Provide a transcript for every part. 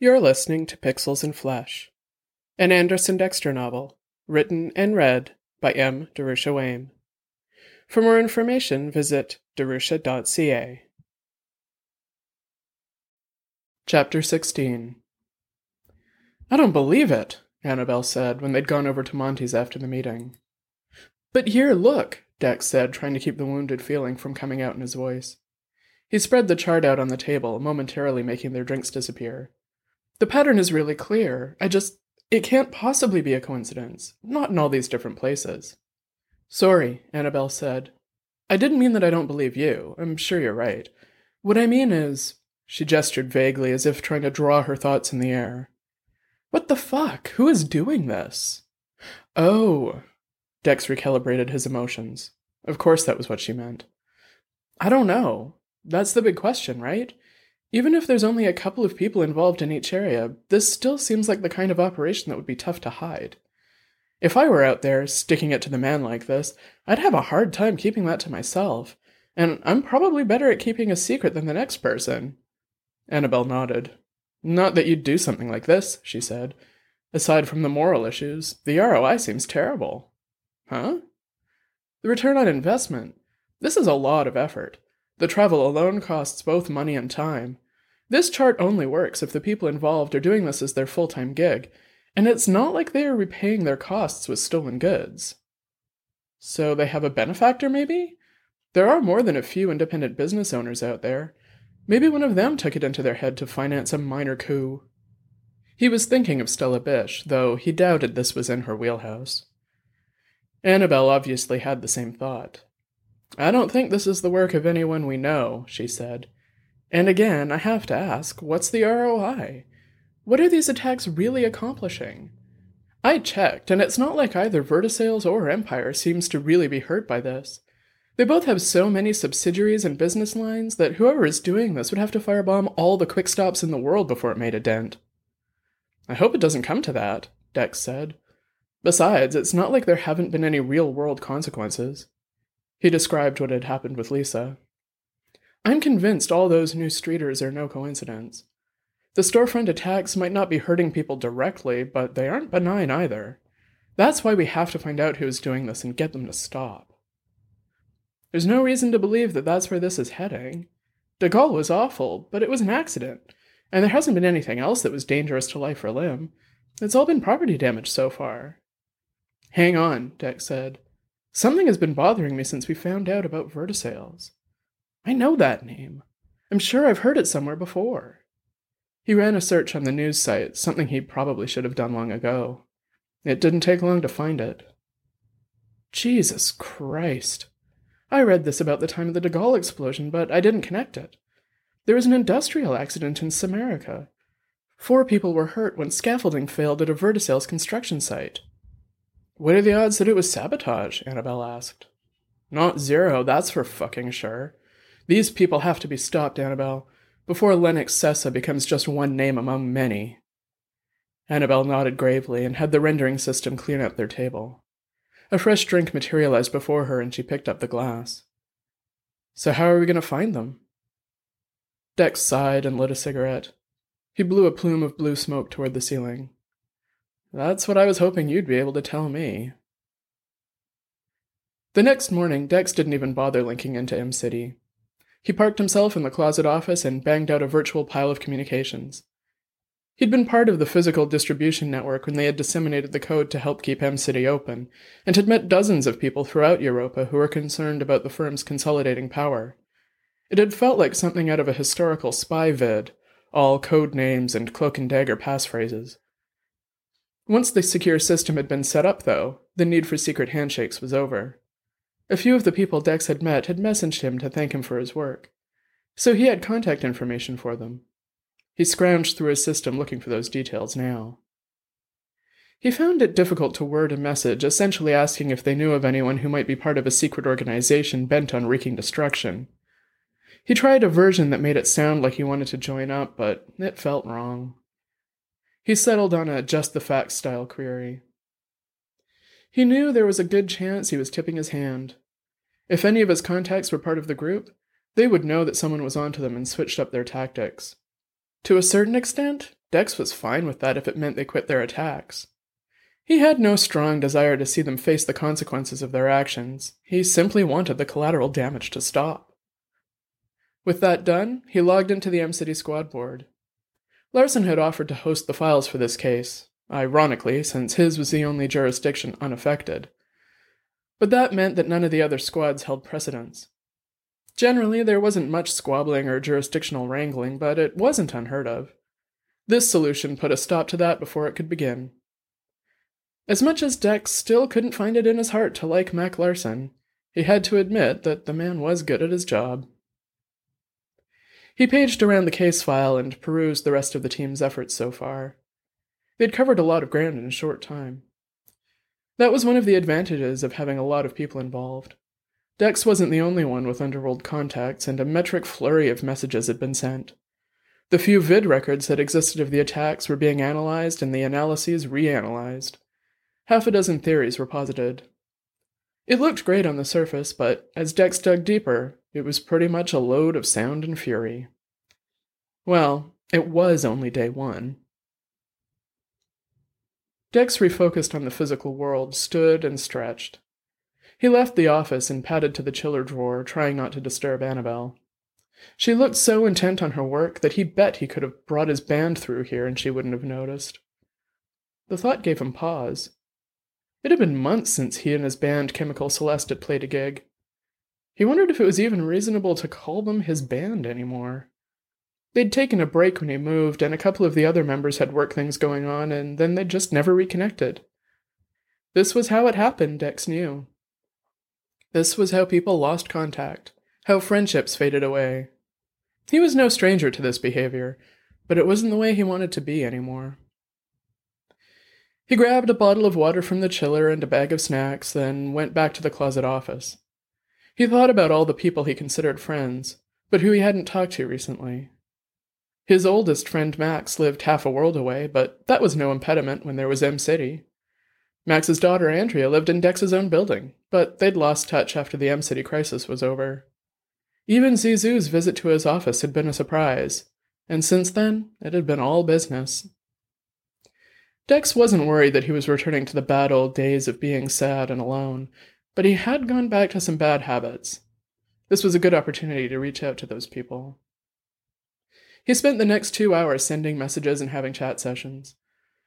You're listening to Pixels and Flesh, an Anderson Dexter novel, written and read by M. Darusha Wayne. For more information, visit darusha.ca. Chapter 16 I don't believe it, Annabelle said when they'd gone over to Monty's after the meeting. But here, look, Dex said, trying to keep the wounded feeling from coming out in his voice. He spread the chart out on the table, momentarily making their drinks disappear. The pattern is really clear. I just. It can't possibly be a coincidence. Not in all these different places. Sorry, Annabelle said. I didn't mean that I don't believe you. I'm sure you're right. What I mean is. She gestured vaguely as if trying to draw her thoughts in the air. What the fuck? Who is doing this? Oh. Dex recalibrated his emotions. Of course that was what she meant. I don't know. That's the big question, right? Even if there's only a couple of people involved in each area, this still seems like the kind of operation that would be tough to hide. If I were out there, sticking it to the man like this, I'd have a hard time keeping that to myself, and I'm probably better at keeping a secret than the next person. Annabelle nodded. Not that you'd do something like this, she said. Aside from the moral issues, the ROI seems terrible. Huh? The return on investment. This is a lot of effort. The travel alone costs both money and time. This chart only works if the people involved are doing this as their full time gig, and it's not like they are repaying their costs with stolen goods. So they have a benefactor, maybe? There are more than a few independent business owners out there. Maybe one of them took it into their head to finance a minor coup. He was thinking of Stella Bish, though he doubted this was in her wheelhouse. Annabelle obviously had the same thought. I don't think this is the work of anyone we know, she said. And again, I have to ask, what's the ROI? What are these attacks really accomplishing? I checked, and it's not like either Vertisales or Empire seems to really be hurt by this. They both have so many subsidiaries and business lines that whoever is doing this would have to firebomb all the quick stops in the world before it made a dent. I hope it doesn't come to that, Dex said. Besides, it's not like there haven't been any real world consequences. He described what had happened with Lisa. I'm convinced all those new streeters are no coincidence. The storefront attacks might not be hurting people directly, but they aren't benign either. That's why we have to find out who is doing this and get them to stop. There's no reason to believe that that's where this is heading. De Gaulle was awful, but it was an accident, and there hasn't been anything else that was dangerous to life or limb. It's all been property damage so far. Hang on, Dex said. Something has been bothering me since we found out about Vertisales. I know that name. I'm sure I've heard it somewhere before. He ran a search on the news site, something he probably should have done long ago. It didn't take long to find it. Jesus Christ. I read this about the time of the De Gaulle explosion, but I didn't connect it. There was an industrial accident in Samarica. Four people were hurt when scaffolding failed at a Vertisales construction site. What are the odds that it was sabotage? Annabelle asked. Not zero, that's for fucking sure. These people have to be stopped, Annabelle, before Lennox Sessa becomes just one name among many. Annabelle nodded gravely and had the rendering system clean up their table. A fresh drink materialized before her and she picked up the glass. So, how are we going to find them? Dex sighed and lit a cigarette. He blew a plume of blue smoke toward the ceiling. That's what I was hoping you'd be able to tell me. The next morning, Dex didn't even bother linking into M City. He parked himself in the closet office and banged out a virtual pile of communications. He'd been part of the physical distribution network when they had disseminated the code to help keep M City open, and had met dozens of people throughout Europa who were concerned about the firm's consolidating power. It had felt like something out of a historical spy vid, all code names and cloak and dagger passphrases. Once the secure system had been set up, though, the need for secret handshakes was over. A few of the people Dex had met had messaged him to thank him for his work, so he had contact information for them. He scrounged through his system looking for those details now. He found it difficult to word a message essentially asking if they knew of anyone who might be part of a secret organization bent on wreaking destruction. He tried a version that made it sound like he wanted to join up, but it felt wrong. He settled on a just the facts style query. He knew there was a good chance he was tipping his hand. If any of his contacts were part of the group, they would know that someone was onto them and switched up their tactics. To a certain extent, Dex was fine with that if it meant they quit their attacks. He had no strong desire to see them face the consequences of their actions. He simply wanted the collateral damage to stop. With that done, he logged into the M City squad board. Larson had offered to host the files for this case, ironically, since his was the only jurisdiction unaffected. But that meant that none of the other squads held precedence. Generally, there wasn't much squabbling or jurisdictional wrangling, but it wasn't unheard of. This solution put a stop to that before it could begin. As much as Dex still couldn't find it in his heart to like Mac Larson, he had to admit that the man was good at his job. He paged around the case file and perused the rest of the team's efforts so far. They'd covered a lot of ground in a short time. That was one of the advantages of having a lot of people involved. Dex wasn't the only one with Underworld contacts, and a metric flurry of messages had been sent. The few vid records that existed of the attacks were being analyzed and the analyses reanalyzed. Half a dozen theories were posited. It looked great on the surface, but as Dex dug deeper, it was pretty much a load of sound and fury. Well, it was only day one. Dex refocused on the physical world, stood and stretched. He left the office and padded to the chiller drawer, trying not to disturb Annabelle. She looked so intent on her work that he bet he could have brought his band through here and she wouldn't have noticed. The thought gave him pause. It had been months since he and his band Chemical Celeste had played a gig. He wondered if it was even reasonable to call them his band anymore. They'd taken a break when he moved, and a couple of the other members had work things going on, and then they'd just never reconnected. This was how it happened, Dex knew. This was how people lost contact, how friendships faded away. He was no stranger to this behavior, but it wasn't the way he wanted to be anymore. He grabbed a bottle of water from the chiller and a bag of snacks, then went back to the closet office. He thought about all the people he considered friends, but who he hadn't talked to recently. His oldest friend Max lived half a world away, but that was no impediment when there was M City. Max's daughter Andrea lived in Dex's own building, but they'd lost touch after the M City crisis was over. Even Zizou's visit to his office had been a surprise, and since then, it had been all business. Dex wasn't worried that he was returning to the bad old days of being sad and alone, but he had gone back to some bad habits. This was a good opportunity to reach out to those people. He spent the next two hours sending messages and having chat sessions.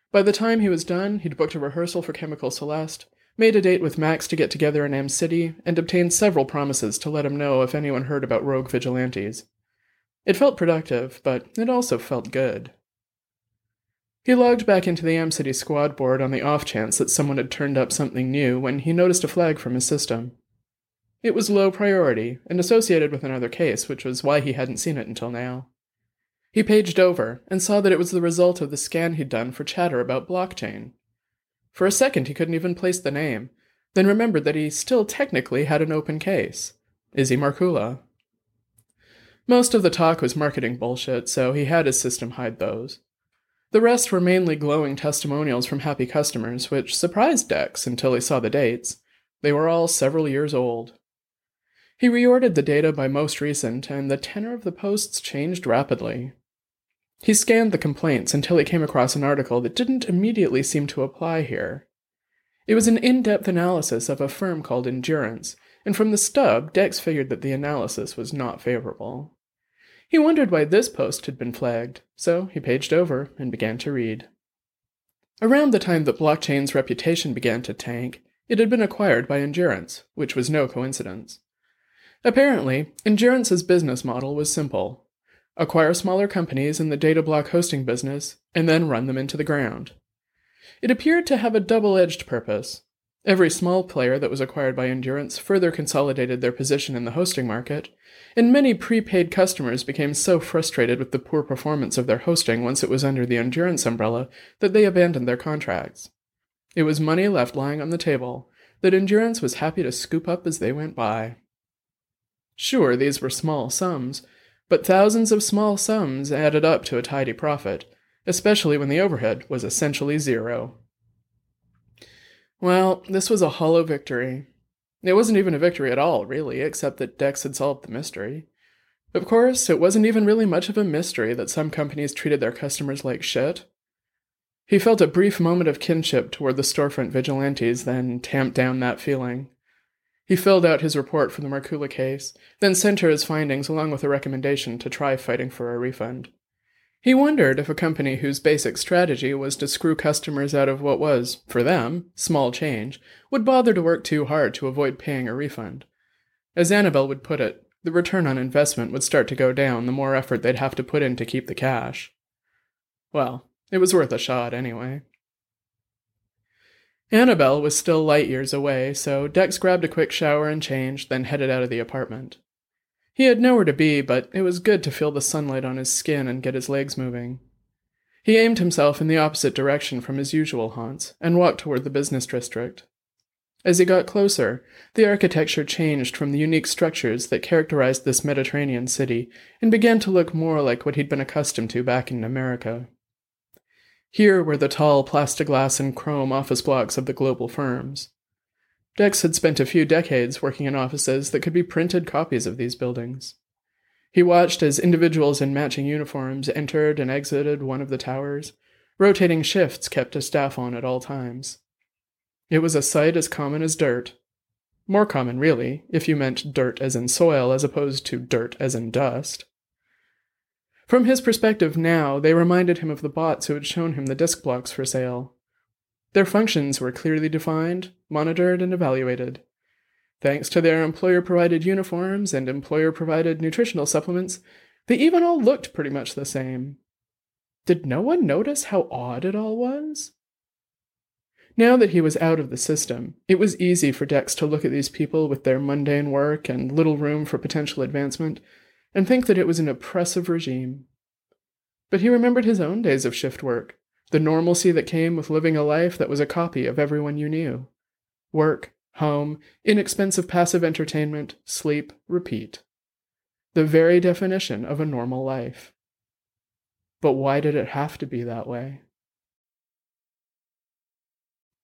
By the time he was done, he'd booked a rehearsal for Chemical Celeste, made a date with Max to get together in M City, and obtained several promises to let him know if anyone heard about rogue vigilantes. It felt productive, but it also felt good. He logged back into the M City squad board on the off chance that someone had turned up something new when he noticed a flag from his system. It was low priority and associated with another case, which was why he hadn't seen it until now. He paged over and saw that it was the result of the scan he'd done for chatter about blockchain. For a second, he couldn't even place the name, then remembered that he still technically had an open case Izzy Markula. Most of the talk was marketing bullshit, so he had his system hide those. The rest were mainly glowing testimonials from happy customers, which surprised Dex until he saw the dates. They were all several years old. He reordered the data by most recent, and the tenor of the posts changed rapidly. He scanned the complaints until he came across an article that didn't immediately seem to apply here. It was an in depth analysis of a firm called Endurance, and from the stub, Dex figured that the analysis was not favorable. He wondered why this post had been flagged, so he paged over and began to read. Around the time that blockchain's reputation began to tank, it had been acquired by Endurance, which was no coincidence. Apparently, Endurance's business model was simple acquire smaller companies in the data block hosting business, and then run them into the ground. It appeared to have a double edged purpose. Every small player that was acquired by Endurance further consolidated their position in the hosting market, and many prepaid customers became so frustrated with the poor performance of their hosting once it was under the Endurance umbrella that they abandoned their contracts. It was money left lying on the table that Endurance was happy to scoop up as they went by. Sure, these were small sums, but thousands of small sums added up to a tidy profit, especially when the overhead was essentially zero. Well, this was a hollow victory. It wasn't even a victory at all, really, except that Dex had solved the mystery. Of course, it wasn't even really much of a mystery that some companies treated their customers like shit. He felt a brief moment of kinship toward the storefront vigilantes, then tamped down that feeling. He filled out his report for the Markula case, then sent her his findings along with a recommendation to try fighting for a refund. He wondered if a company whose basic strategy was to screw customers out of what was, for them, small change, would bother to work too hard to avoid paying a refund. As Annabelle would put it, the return on investment would start to go down the more effort they'd have to put in to keep the cash. Well, it was worth a shot anyway. Annabelle was still light years away, so Dex grabbed a quick shower and changed, then headed out of the apartment. He had nowhere to be, but it was good to feel the sunlight on his skin and get his legs moving. He aimed himself in the opposite direction from his usual haunts and walked toward the business district. As he got closer, the architecture changed from the unique structures that characterized this Mediterranean city and began to look more like what he'd been accustomed to back in America. Here were the tall plastiglass and chrome office blocks of the global firms. Dex had spent a few decades working in offices that could be printed copies of these buildings. He watched as individuals in matching uniforms entered and exited one of the towers, rotating shifts kept a staff on at all times. It was a sight as common as dirt. More common, really, if you meant dirt as in soil as opposed to dirt as in dust. From his perspective now, they reminded him of the bots who had shown him the disk blocks for sale. Their functions were clearly defined, monitored, and evaluated. Thanks to their employer provided uniforms and employer provided nutritional supplements, they even all looked pretty much the same. Did no one notice how odd it all was? Now that he was out of the system, it was easy for Dex to look at these people with their mundane work and little room for potential advancement and think that it was an oppressive regime. But he remembered his own days of shift work, the normalcy that came with living a life that was a copy of everyone you knew. Work, home, inexpensive passive entertainment, sleep, repeat. The very definition of a normal life. But why did it have to be that way?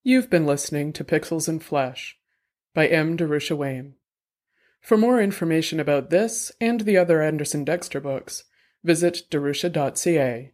You've been listening to Pixels and Flesh by M. Darusha Wayne. For more information about this and the other Anderson Dexter books, visit darusha.ca.